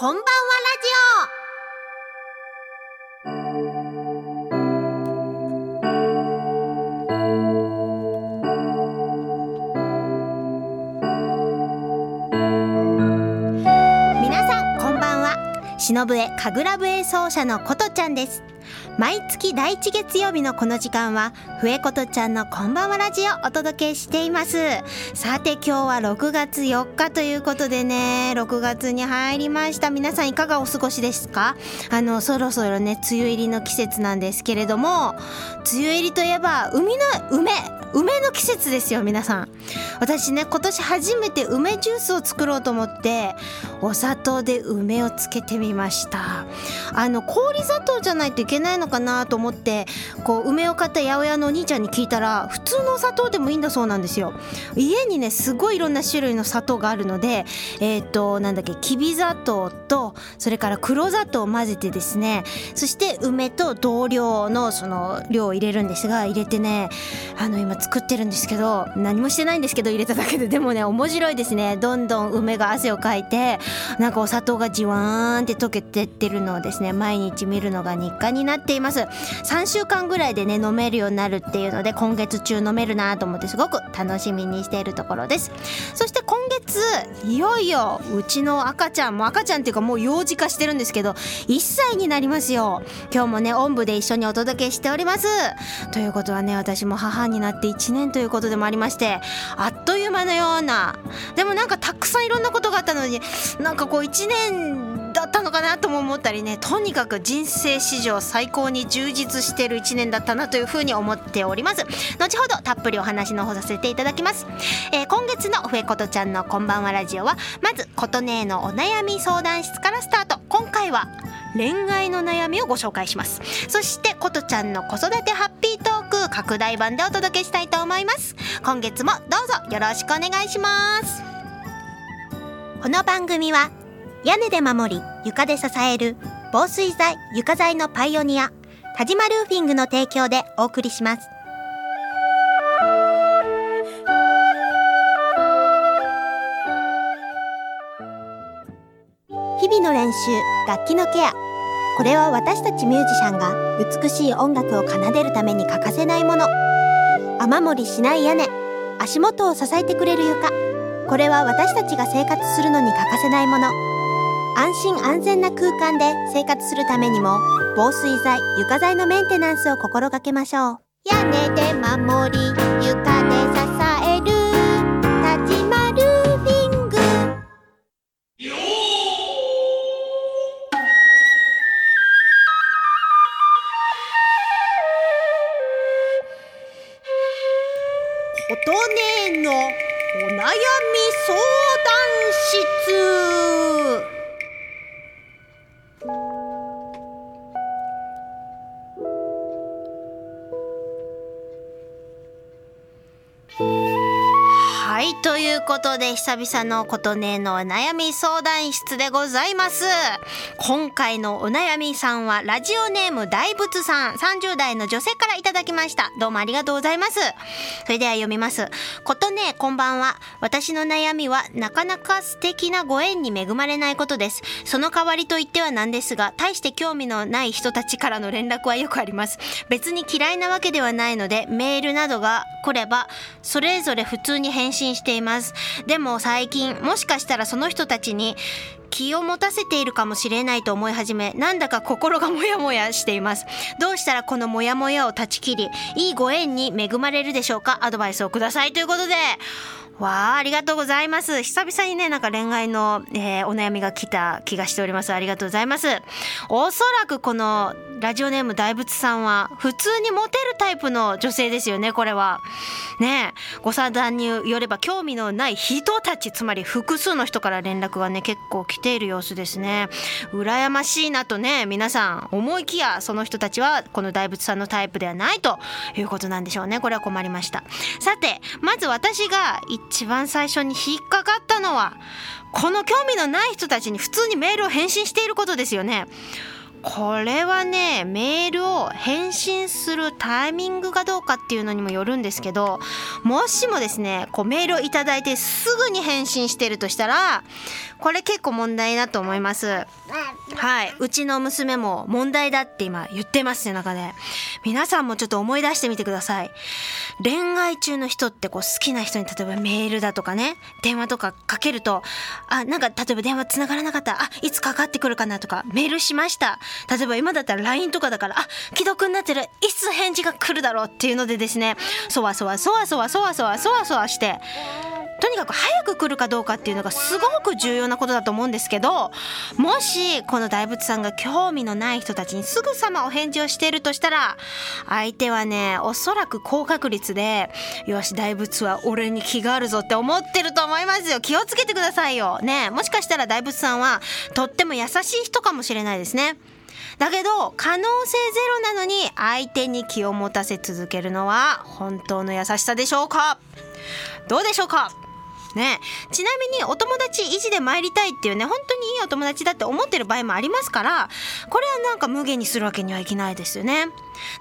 こんばんはラジオ。皆さんこんばんは。忍笛神楽笛奏者のことちゃんです。毎月第1月曜日のこの時間は笛ことちゃんのこんばんはラジオをお届けしています。さて今日は6月4日ということでね6月に入りました。皆さんいかがお過ごしですか？あのそろそろね梅雨入りの季節なんですけれども梅雨入りといえば海の梅梅の季節ですよ皆さん。私ね今年初めて梅ジュースを作ろうと思ってお砂糖で梅をつけてみました。あの氷砂糖じゃないといけないのかなと思ってこう梅を買った八百屋のお兄ちゃんに聞いたら普通の砂糖でもいいんだそうなんですよ。家にねすごいいろんな種類の砂糖があるのでえっ、ー、となんだっけきび砂糖とそれから黒砂糖を混ぜてですねそして梅と同量のその量を入れるんですが入れてねあの今作ってるんですけど何もしてないんですけど入れただけで。でもね面白いですね。どんどん梅が汗をかいてなんかお砂糖がじわーんって溶けてってるのをですね毎日見るのが日課になっています。3週間ぐらいでね飲めるようになるっていうので今月中飲めるなと思ってすごく楽しみにしているところです。そして今月いよいようちの赤ちゃんも赤ちゃんっていうかもう幼児化してるんですけど1歳になりますよ。今日もねおんぶで一緒にお届けしております。ということはね私も母になって1年ということでもありましてあっという間のような。でもなんかたくさんいろんなことがあったのになんかこう1年だったのかなとも思ったりねとにかく人生史上最高に充実している1年だったなというふうに思っております。後ほどたっぷりお話の方させていただきます、えー、今月の「ふえことちゃんのこんばんはラジオは」まず琴音のお悩み相談室からスタート。今回は恋愛の悩みをご紹介します。そしてことちゃんの子育てハッピートーク拡大版でお届けしたいと思います。今月もどうぞよろしくお願いします。この番組は屋根で守り床で支える防水材床材のパイオニア田島ルーフィングの提供でお送りします。日々の練習楽器のケア。これは私たちミュージシャンが美しい音楽を奏でるために欠かせないもの。雨漏りしない屋根足元を支えてくれる床。これは私たちが生活するのに欠かせないもの。安心安全な空間で生活するためにも防水材床材のメンテナンスを心がけましょう。屋根で守り床で支え相談室。いうことで久々のことねのお悩み相談室でございます。今回のお悩みさんはラジオネーム大仏さん。30代の女性からいただきました。どうもありがとうございます。それでは読みます。ことねこんばんは。私の悩みはなかなか素敵なご縁に恵まれないことです。その代わりと言ってはなんですが大して興味のない人たちからの連絡はよくあります。別に嫌いなわけではないのでメールなどが来ればそれぞれ普通に返信しています。でも最近もしかしたらその人たちに気を持たせているかもしれないと思い始めなんだか心がモヤモヤしています。どうしたらこのモヤモヤを断ち切りいいご縁に恵まれるでしょうか？アドバイスをください。ということでわあ、ありがとうございます。久々にね、なんか恋愛の、えー、お悩みが来た気がしております。ありがとうございます。おそらくこのラジオネーム大仏さんは普通にモテるタイプの女性ですよね、これは。ねご相談によれば興味のない人たち、つまり複数の人から連絡がね、結構来ている様子ですね。羨ましいなとね、皆さん思いきや、その人たちはこの大仏さんのタイプではないということなんでしょうね。これは困りました。さて、まず私が一番最初に引っかかったのはこの興味のない人たちに普通にメールを返信していることですよね。これはねメールを返信するタイミングかどうかっていうのにもよるんですけどもしもですねこうメールを頂いてすぐに返信してるとしたらこれ結構問題だと思いますはい。うちの娘も問題だって今言ってます背中で。皆さんもちょっと思い出してみてください。恋愛中の人ってこう好きな人に例えばメールだとかね電話とかかけるとあなんか例えば電話つながらなかった。あいつかかってくるかなとかメールしました。例えば今だったら LINE とかだからあ既読になってる。いつ返事が来るだろうっていうのでですね。そわそわそわそわそわそわそわそわして。とにかく早く来るかどうかっていうのがすごく重要なことだと思うんですけどもしこの大仏さんが興味のない人たちにすぐさまお返事をしているとしたら相手はねおそらく高確率でよし大仏は俺に気があるぞって思ってると思いますよ。気をつけてくださいよ。ね。もしかしたら大仏さんはとっても優しい人かもしれないですね。だけど可能性ゼロなのに相手に気を持たせ続けるのは本当の優しさでしょうか？どうでしょうか？ね。ちなみにお友達維持で参りたいっていうね本当にいいお友達だって思ってる場合もありますからこれはなんか無限にするわけにはいけないですよね。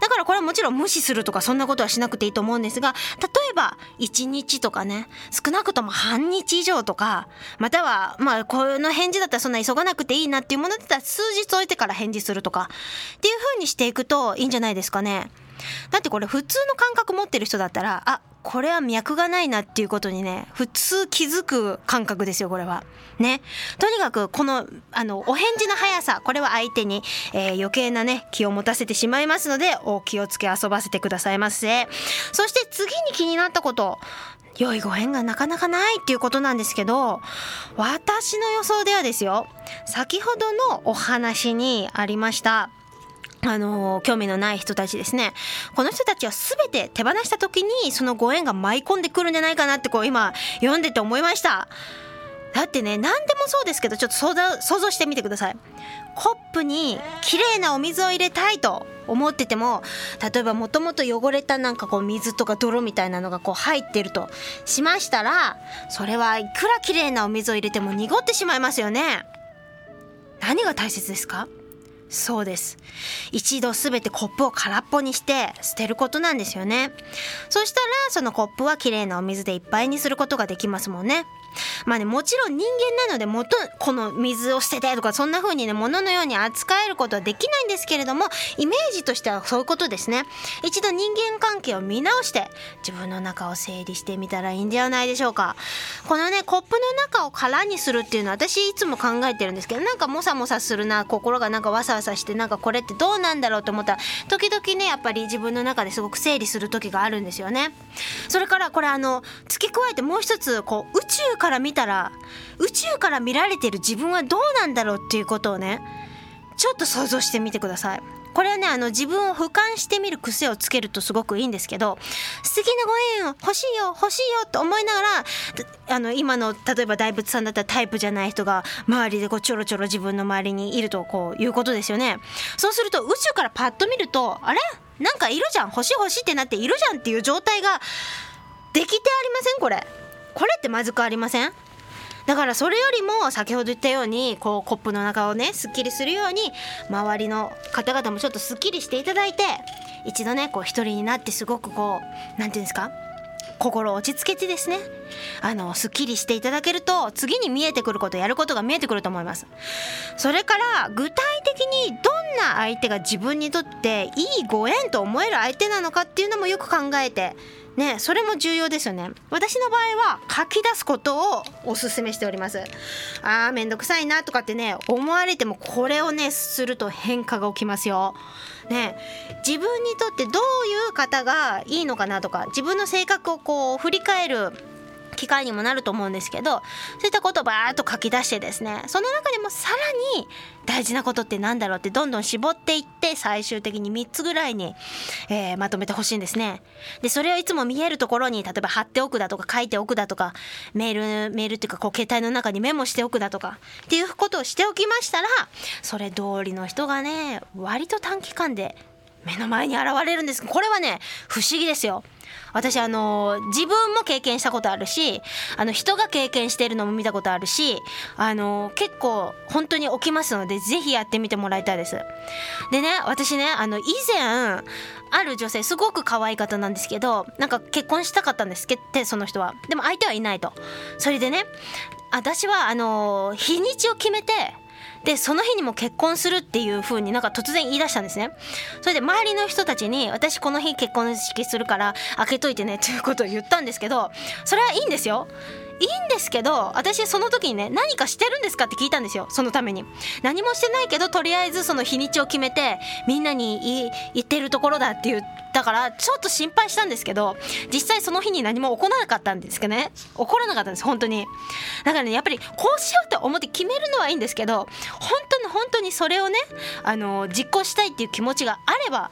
だからこれはもちろん無視するとかそんなことはしなくていいと思うんですが例えば1日とかね少なくとも半日以上とかまたはまあこの返事だったらそんな急がなくていいなっていうものだったら数日置いてから返事するとかっていう風にしていくといいんじゃないですかね。だってこれ普通の感覚持ってる人だったらあこれは脈がないなっていうことにね普通気づく感覚ですよこれは。ね。とにかくこのあのお返事の速さこれは相手に、えー、余計なね気を持たせてしまいますのでお気をつけ遊ばせてくださいませ。そして次に気になったこと良いご縁がなかなかないっていうことなんですけど私の予想ではですよ先ほどのお話にありましたあの興味のない人たちですね。この人たちは全て手放した時にそのご縁が舞い込んでくるんじゃないかなってこう今読んでて思いました。だってね何でもそうですけどちょっと想像想像してみてください。コップに綺麗なお水を入れたいと思ってても例えばもともと汚れたなんかこう水とか泥みたいなのがこう入ってるとしましたらそれはいくら綺麗なお水を入れても濁ってしまいますよね。何が大切ですか？そうです。一度全てコップを空っぽにして捨てることなんですよね。そしたらそのコップはきれいなお水でいっぱいにすることができますもんね。まあねもちろん人間なので元この水を捨ててとかそんな風にね物のように扱えることはできないんですけれどもイメージとしてはそういうことですね。一度人間関係を見直して自分の中を整理してみたらいいんではないでしょうか。このねコップの中を空にするっていうのは私いつも考えてるんですけどなんかモサモサするな心がなんかわさわさしてなんかこれってどうなんだろうと思ったら時々ねやっぱり自分の中ですごく整理する時があるんですよね。それからこれあの付け加えてもう一つこう宇宙からから見たら宇宙から見られてる自分はどうなんだろうっていうことをねちょっと想像してみてください。これはねあの自分を俯瞰してみる癖をつけるとすごくいいんですけど素敵なご縁を欲しいよ欲しいよと思いながらあの今の例えば大仏さんだったらタイプじゃない人が周りでこうちょろちょろ自分の周りにいるとこういうことですよね。そうすると宇宙からパッと見るとあれ？なんかいるじゃん。欲しい欲しいってなっているじゃんっていう状態ができてありません？これ。これってまずくありません？だからそれよりも先ほど言ったようにこうコップの中をねすっきりするように周りの方々もちょっとすっきりしていただいて一度ねこう一人になってすごくこう何て言うんですか？心落ち着けてですねあのすっきりしていただけると次に見えてくることやることが見えてくると思います。それから具体的にどんな相手が自分にとっていいご縁と思える相手なのかっていうのもよく考えてねそれも重要ですよね。私の場合は書き出すことをおすすめしております。あーめんどくさいなとかってね思われてもこれをねすると変化が起きますよ。ね自分にとってどういう方がいいのかなとか自分の性格をこう振り返る機会にもなると思うんですけどそういったことをバーッと書き出してですねその中でもさらに大事なことって何だろうってどんどん絞っていって最終的に3つぐらいに、えー、まとめてほしいんですね。でそれをいつも見えるところに例えば貼っておくだとか書いておくだとかメールメールっていうかこう携帯の中にメモしておくだとかっていうことをしておきましたらそれ通りの人がね割と短期間で目の前に現れるんです。これはね不思議ですよ。私あの自分も経験したことあるしあの人が経験しているのも見たことあるしあの結構本当に起きますのでぜひやってみてもらいたいです。でね私ねあの以前ある女性すごく可愛い方なんですけどなんか結婚したかったんです。けどその人は。でも相手はいないと。それでね私はあの日にちを決めてでその日にも結婚するっていう風になんか突然言い出したんですね。それで周りの人たちに私この日結婚式するから開けといてねっていうことを言ったんですけどそれはいいんですよ。いいんですけど私その時にね何かしてるんですかって聞いたんですよそのために。何もしてないけどとりあえずその日にちを決めてみんなに言ってるところだって言ったからちょっと心配したんですけど実際その日に何も起こらなかったんですけどね。起こらなかったんです本当に。だからねやっぱりこうしようと思って決めるのはいいんですけど本当に本当にそれをねあの実行したいっていう気持ちがあれば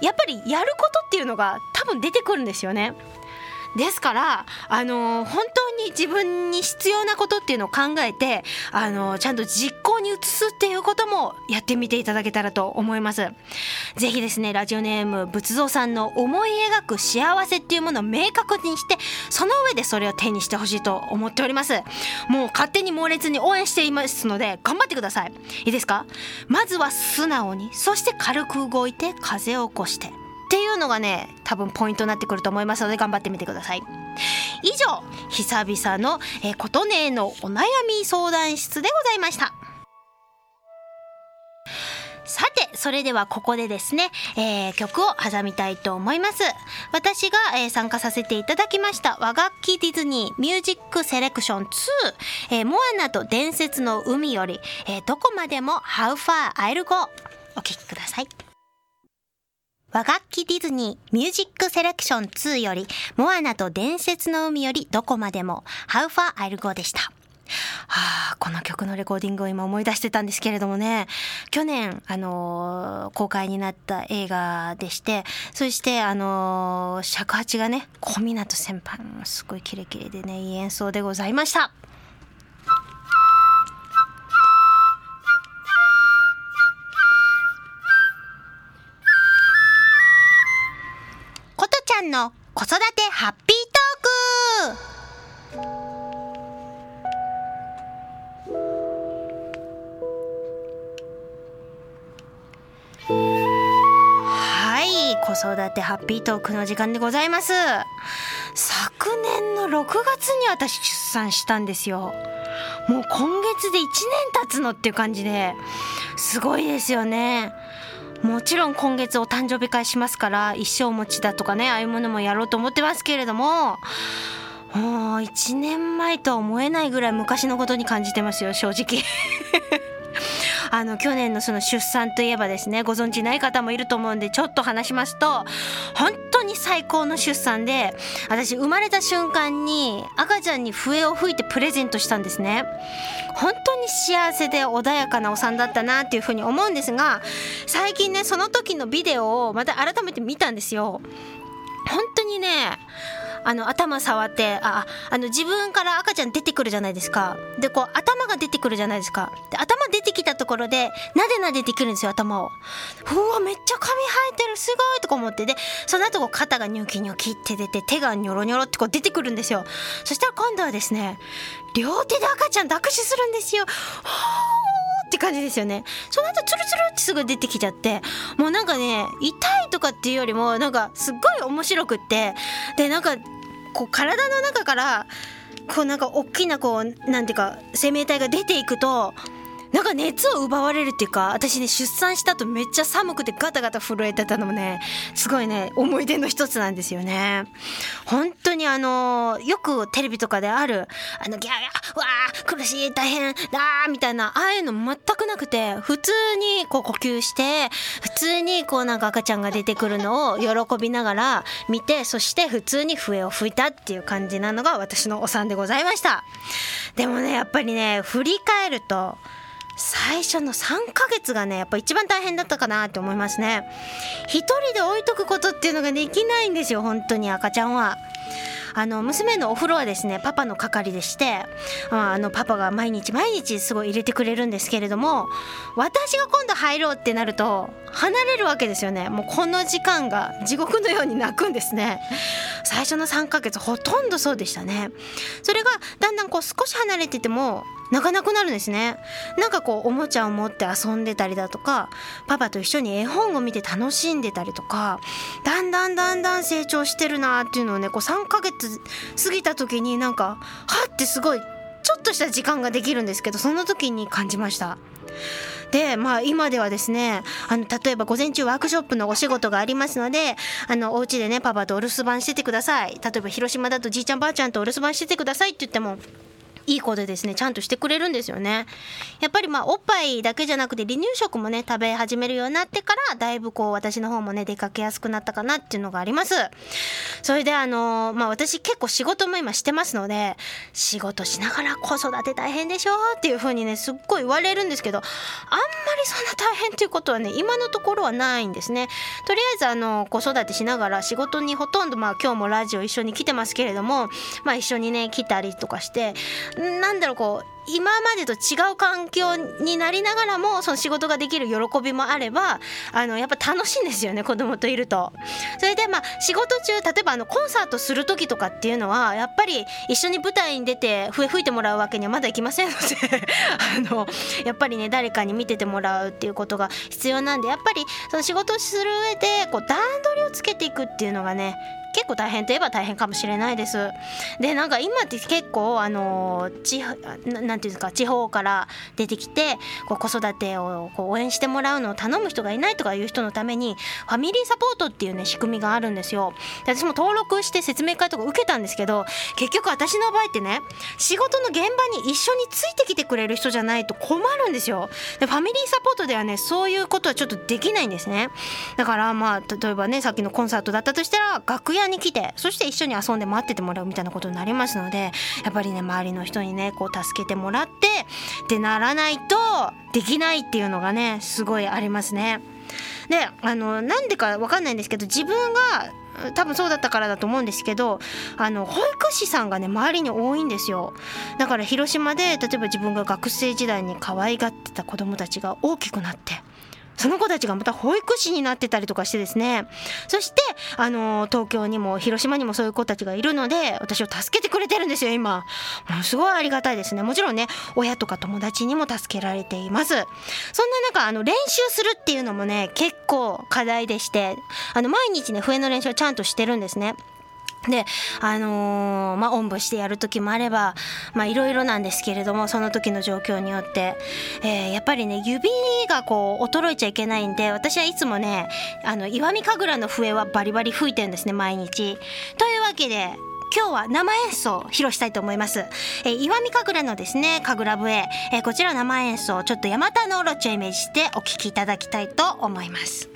やっぱりやることっていうのが多分出てくるんですよね。ですからあの本当に自分に必要なことっていうのを考えてあのちゃんと実行に移すっていうこともやってみていただけたらと思います。ぜひですねラジオネーム仏像さんの思い描く幸せっていうものを明確にしてその上でそれを手にしてほしいと思っております。もう勝手に猛烈に応援していますので頑張ってください。いいですか？まずは素直にそして軽く動いて風を起こして。っていうのがね多分ポイントになってくると思いますので頑張ってみてください。以上久々の、え、琴音のお悩み相談室でございました。さてそれではここでですね、えー、曲を挟みたいと思います。私が、えー、参加させていただきました和楽器ディズニーミュージックセレクション2、えー、モアナと伝説の海より、えどこまでも How far I'll go お聴きください。和楽器ディズニーミュージックセレクション2より、モアナと伝説の海よりどこまでも、How Far I'll Go でした。はあ、この曲のレコーディングを今思い出してたんですけれどもね去年、あのー、公開になった映画でしてそしてあのー、尺八がね小湊先輩もすごいキレキレでねいい演奏でございました。子育てハッピートーク。はい子育てハッピートークの時間でございます。昨年の6月に私出産したんですよ。もう今月で1年経つのっていう感じですごいですよね。もちろん今月お誕生日会しますから一生持ちだとかねああいうものもやろうと思ってますけれどももう1年前とは思えないぐらい昔のことに感じてますよ正直。あの去年のその出産といえばですねご存知ない方もいると思うんでちょっと話しますと本当に最高の出産で私生まれた瞬間に赤ちゃんに笛を吹いてプレゼントしたんですね。本当に幸せで穏やかなお産だったなっていうふうに思うんですが最近ねその時のビデオをまた改めて見たんですよ。本当にねあの頭触ってああの自分から赤ちゃん出てくるじゃないですか。でこう頭が出てくるじゃないですか。で頭出てきたところでなでなでできるんですよ頭を。うわめっちゃ髪生えてる。すごいとか思って。でその後こう肩がニョキニョキって出て手がニョロニョロってこう出てくるんですよ。そしたら今度はですね両手で赤ちゃんと握手するんですよ。って感じですよね。その後ツルツルってすぐ出てきちゃってもうなんかね痛いとかっていうよりもなんかすっごい面白くってでなんかこう体の中からこうなんか大きなこうなんていうか生命体が出ていくとなんか熱を奪われるっていうか私ね出産した後めっちゃ寒くてガタガタ震えてたのもねすごいね思い出の一つなんですよね。本当にあのよくテレビとかであるあのギャーギャーわー苦しい大変だーみたいなああいうの全くなくて普通にこう呼吸して普通にこうなんか赤ちゃんが出てくるのを喜びながら見てそして普通に笛を吹いたっていう感じなのが私のお産でございました。でもねやっぱりね振り返ると最初の3ヶ月がねやっぱ一番大変だったかなって思いますね。一人で置いとくことっていうのができないんですよ本当に赤ちゃんは。あの娘のお風呂はですねパパの係でしてあのパパが毎日毎日すごい入れてくれるんですけれども私が今度入ろうってなると離れるわけですよね。もうこの時間が地獄のように泣くんですね。最初の3ヶ月ほとんどそうでしたね。それがだんだんこう少し離れてても泣かなくなるんですね。なんかこうおもちゃを持って遊んでたりだとかパパと一緒に絵本を見て楽しんでたりとかだんだんだんだん成長してるなっていうのをねこう3ヶ月過ぎた時になんかはってすごいちょっとした時間ができるんですけどその時に感じました。でまあ今ではですねあの例えば午前中ワークショップのお仕事がありますのであのお家でねパパとお留守番しててください。例えば広島だとじいちゃんばあちゃんとお留守番しててくださいって言ってもいい子でですね。ちゃんとしてくれるんですよね。やっぱりまあおっぱいだけじゃなくて離乳食もね食べ始めるようになってからだいぶこう私の方もね出かけやすくなったかなっていうのがあります。それであのまあ私結構仕事も今してますので仕事しながら子育て大変でしょっていう風にねすっごい言われるんですけどあんまりそんな大変っていうことはね今のところはないんですね。とりあえずあの子育てしながら仕事にほとんどまあ今日もラジオ一緒に来てますけれどもまあ一緒にね来たりとかしてなんだろうこう今までと違う環境になりながらもその仕事ができる喜びもあればあのやっぱ楽しいんですよね子供といると。それでまあ仕事中例えばあのコンサートする時とかっていうのはやっぱり一緒に舞台に出て笛吹いてもらうわけにはまだいきませんので あのやっぱりね誰かに見ててもらうっていうことが必要なんでやっぱりその仕事をする上でこう段取りをつけていくっていうのがね結構大変といえば大変かもしれないです。でなんか今って結構あの地なんていうんですか地方から出てきてこう子育てをこう応援してもらうのを頼む人がいないとかいう人のためにファミリーサポートっていうね仕組みがあるんですよ。私も登録して説明会とか受けたんですけど結局私の場合ってね仕事の現場に一緒についてきてくれる人じゃないと困るんですよ。でファミリーサポートではねそういうことはちょっとできないんですね。だからまあ例えばねさっきのコンサートだったとしたら楽屋に来てそして一緒に遊んで待っててもらうみたいなことになりますのでやっぱりね周りの人にねこう助けてもらってってならないとできないっていうのがねすごいありますね。であのなんでかわかんないんですけど自分が多分そうだったからだと思うんですけどあの保育士さんがね周りに多いんですよだから広島で例えば自分が学生時代に可愛がってた子供たちが大きくなってその子たちがまた保育士になってたりとかしてですね。そしてあの東京にも広島にもそういう子たちがいるので私を助けてくれてるんですよ今。ものすごいありがたいですね。もちろんね親とか友達にも助けられています。そんな中あの練習するっていうのもね結構課題でしてあの毎日ね笛の練習はちゃんとしてるんですね。で、あのー、まあ、おんぶしてやる時もあれば、まあ、いろいろなんですけれども、その時の状況によって、えー、やっぱりね、指がこう、衰えちゃいけないんで、私はいつもね、あの、石見神楽の笛はバリバリ吹いてるんですね、毎日。というわけで、今日は生演奏を披露したいと思います。えー、岩見神楽のですね、神楽笛、えー、こちら生演奏、ちょっとヤマタノオロチをイメージしてお聴きいただきたいと思います。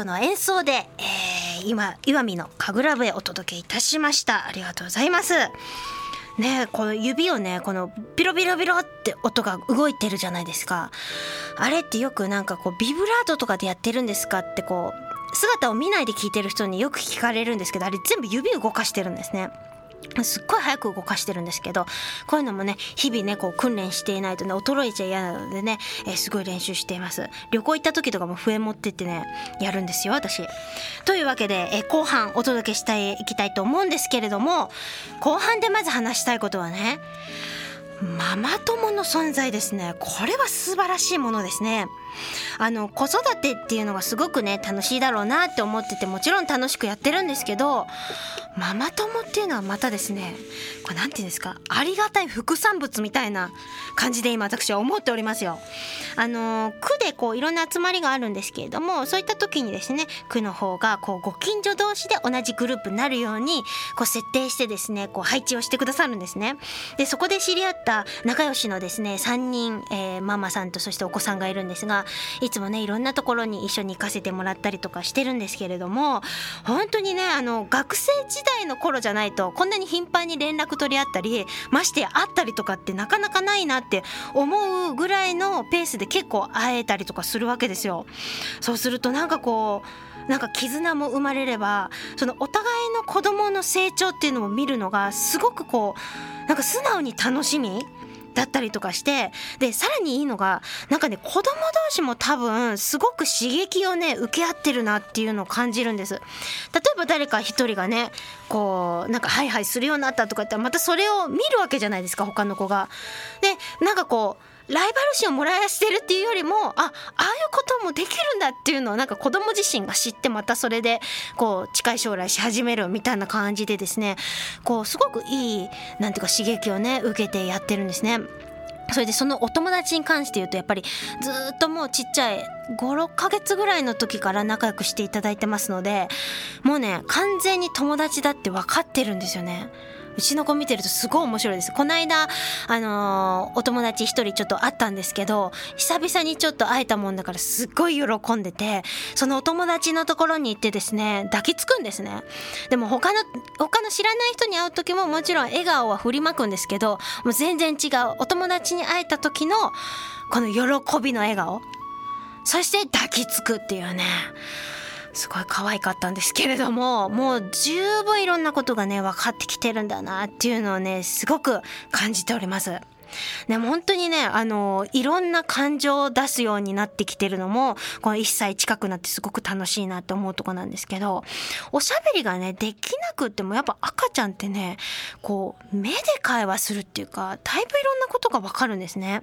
トの演奏で、えー、今岩見の神楽部へお届けいたしました。ありがとうございます。ねこの指をねこのビロビロビロって音が動いてるじゃないですか。あれってよくなんかこうビブラートとかでやってるんですかってこう姿を見ないで聞いてる人によく聞かれるんですけどあれ全部指動かしてるんですね。すっごい早く動かしてるんですけどこういうのもね日々ねこう訓練していないとね衰えちゃ嫌なのでね、えー、すごい練習しています。旅行行った時とかも笛持ってってねやるんですよ私。というわけで、えー、後半お届けしたいいきたいと思うんですけれども後半でまず話したいことはねママ友の存在ですね。これは素晴らしいものですね。あの子育てっていうのがすごくね楽しいだろうなって思っててもちろん楽しくやってるんですけどママ友っていうのはまたですねこれ何て言うんですかありがたい副産物みたいな感じで今私は思っておりますよ。あの区でこういろんな集まりがあるんですけれどもそういった時にですね区の方がこうご近所同士で同じグループになるようにこう設定してですねこう配置をしてくださるんですね。でそこで知り合った仲良しのですね3人、えー、ママさんとそしてお子さんがいるんですがいつもねいろんなところに一緒に行かせてもらったりとかしてるんですけれども本当にねあの学生時代の頃じゃないとこんなに頻繁に連絡取り合ったりまして会ったりとかってなかなかないなって思うぐらいのペースで結構会えたりとかするわけですよ。そうするとなんかこうなんか絆も生まれればそのお互いの子供の成長っていうのを見るのがすごくこうなんか素直に楽しみだったりとかしてでさらにいいのがなんかね子供同士も多分すごく刺激をね受け合ってるなっていうのを感じるんです。例えば誰か一人がねこうなんかハイハイするようになったとかったらまたそれを見るわけじゃないですか他の子が。でなんかこうライバル心をもらいしてるっていうよりもあああいうこともできるんだっていうのをなんか子供自身が知ってまたそれでこう近い将来し始めるみたいな感じでですねこうすごくいいなんていうか刺激をね受けてやってるんですね。それでそのお友達に関して言うとやっぱりずっともうちっちゃい56ヶ月ぐらいの時から仲良くしていただいてますのでもうね完全に友達だって分かってるんですよね。うちの子見てるとすごい面白いです。この間、あのー、お友達一人ちょっと会ったんですけど、久々にちょっと会えたもんだからすっごい喜んでて、そのお友達のところに行ってですね、抱きつくんですね。でも他の、他の知らない人に会う時ももちろん笑顔は振りまくんですけど、もう全然違う。お友達に会えた時の、この喜びの笑顔。そして抱きつくっていうね。すごい可愛かったんですけれどももう十分いろんなことがね分かってきてるんだなっていうのをねすごく感じております。ね、本当にね、あの、いろんな感情を出すようになってきてるのも、この1歳近くなってすごく楽しいなって思うとこなんですけど、おしゃべりがね、できなくっても、やっぱ赤ちゃんってね、こう、目で会話するっていうか、だいぶいろんなことがわかるんですね。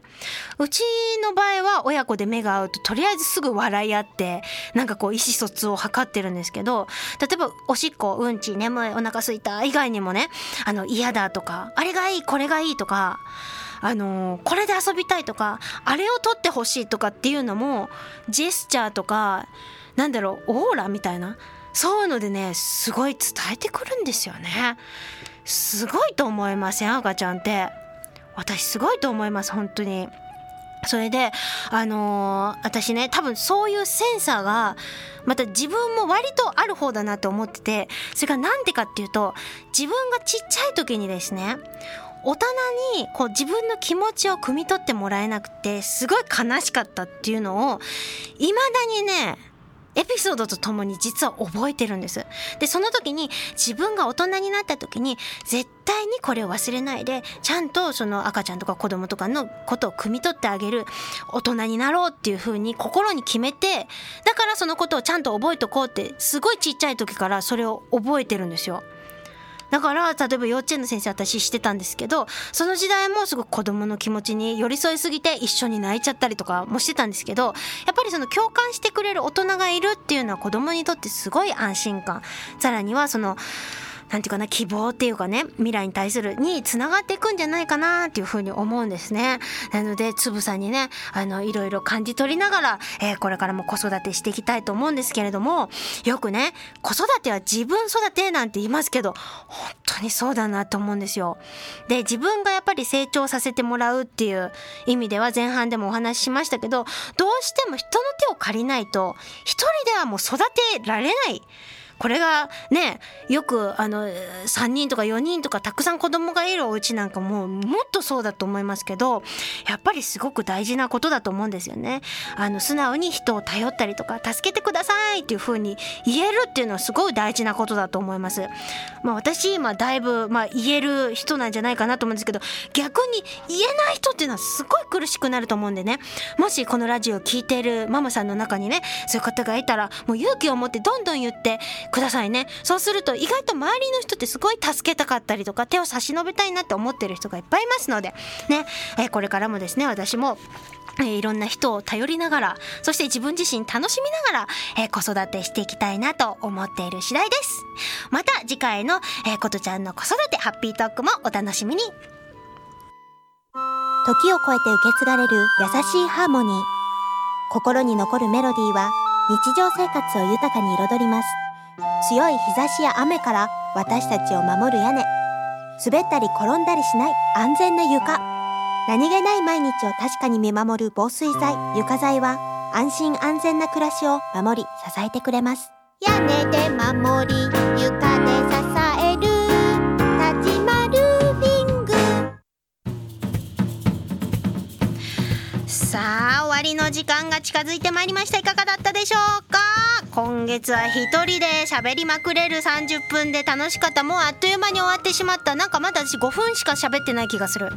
うちの場合は親子で目が合うと、とりあえずすぐ笑い合って、なんかこう、意思疎通を図ってるんですけど、例えば、おしっこ、うんち、眠い、お腹すいた以外にもね、あの、嫌だとか、あれがいい、これがいいとか、あのこれで遊びたいとかあれを撮ってほしいとかっていうのもジェスチャーとかなんだろうオーラみたいなそういうのでねすごい伝えてくるんですよね。すごいと思いません？赤ちゃんって。私すごいと思います本当に。それであのー、私ね多分そういうセンサーがまた自分も割とある方だなと思っててそれが何でかっていうと自分がちっちゃい時にですね大人にこう自分の気持ちを汲み取ってもらえなくてすごい悲しかったっていうのをいまだにねエピソードとともに実は覚えてるんです。で、その時に自分が大人になった時に絶対にこれを忘れないで、ちゃんとその赤ちゃんとか子供とかのことを汲み取ってあげる大人になろうっていう風に心に決めて、だからそのことをちゃんと覚えとこうってすごいちっちゃい時からそれを覚えてるんですよ。だから例えば幼稚園の先生私してたんですけどその時代もすごく子供の気持ちに寄り添いすぎて一緒に泣いちゃったりとかもしてたんですけどやっぱりその共感してくれる大人がいるっていうのは子供にとってすごい安心感。さらにはそのなんていうかな、希望っていうかね、未来に対するにつながっていくんじゃないかなっていうふうに思うんですね。なので、つぶさんにね、あの、いろいろ感じ取りながら、えー、これからも子育てしていきたいと思うんですけれども、よくね、子育ては自分育てなんて言いますけど、本当にそうだなと思うんですよ。で、自分がやっぱり成長させてもらうっていう意味では前半でもお話ししましたけど、どうしても人の手を借りないと、一人ではもう育てられない。これがねよくあの3人とか4人とかたくさん子供がいるお家なんかももっとそうだと思いますけどやっぱりすごく大事なことだと思うんですよね。あの素直に人を頼ったりとか助けてくださいっていう風に言えるっていうのはすごい大事なことだと思います。まあ、私今だいぶ、まあ、言える人なんじゃないかなと思うんですけど逆に言えない人っていうのはすごい苦しくなると思うんでねもしこのラジオを聴いてるママさんの中にねそういう方がいたらもう勇気を持ってどんどん言ってくださいね。そうすると意外と周りの人ってすごい助けたかったりとか手を差し伸べたいなって思ってる人がいっぱいいますのでね、え、これからもですね私もえ、いろんな人を頼りながらそして自分自身楽しみながら、えー、子育てしていきたいなと思っている次第です。また次回の、えー、ことちゃんの子育てハッピートークもお楽しみに。時を超えて受け継がれる優しいハーモニー。心に残るメロディーは日常生活を豊かに彩ります。強い日差しや雨から私たちを守る屋根。滑ったり転んだりしない安全な床。何気ない毎日を確かに見守る防水剤床材は安心安全な暮らしを守り支えてくれます。屋根で守り床で支える。立ちまルーフィング。さあ終わりの時間が近づいてまいりました。いかがだったでしょうか？今月は一人で喋りまくれる30分で楽しかった。もうあっという間に終わってしまった。なんかまだ私5分しか喋ってない気がする。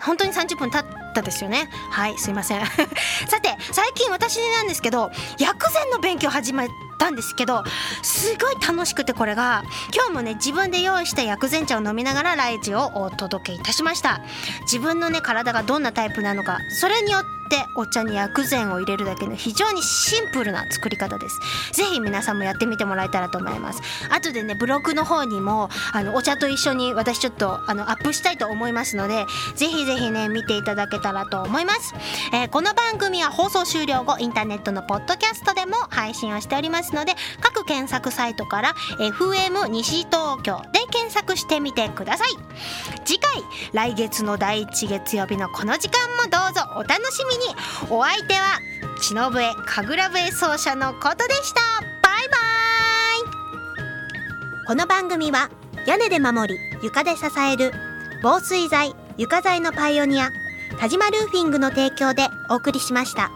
本当に30分経ったですよね。はいすいません。さて最近私なんですけど薬膳の勉強始めたんですけどすごい楽しくてこれが今日もね自分で用意した薬膳茶を飲みながらライジをお届けいたしました。自分のね体がどんなタイプなのかそれによっててお茶に薬膳を入れるだけの非常にシンプルな作り方です。ぜひ皆さんもやってみてもらえたらと思います。後でねブログの方にもあのお茶と一緒に私ちょっとあのアップしたいと思いますのでぜひぜひね見ていただけたらと思います、えー、この番組は放送終了後インターネットのポッドキャストでも配信をしておりますので各検索サイトから FM 西東京で検索してみてください。次回来月の第1月曜日のこの時間もどうぞお楽しみに。お相手は篠笛神楽笛奏者のことでした。バイバイ。この番組は屋根で守り床で支える防水材床材のパイオニア田島ルーフィングの提供でお送りしました。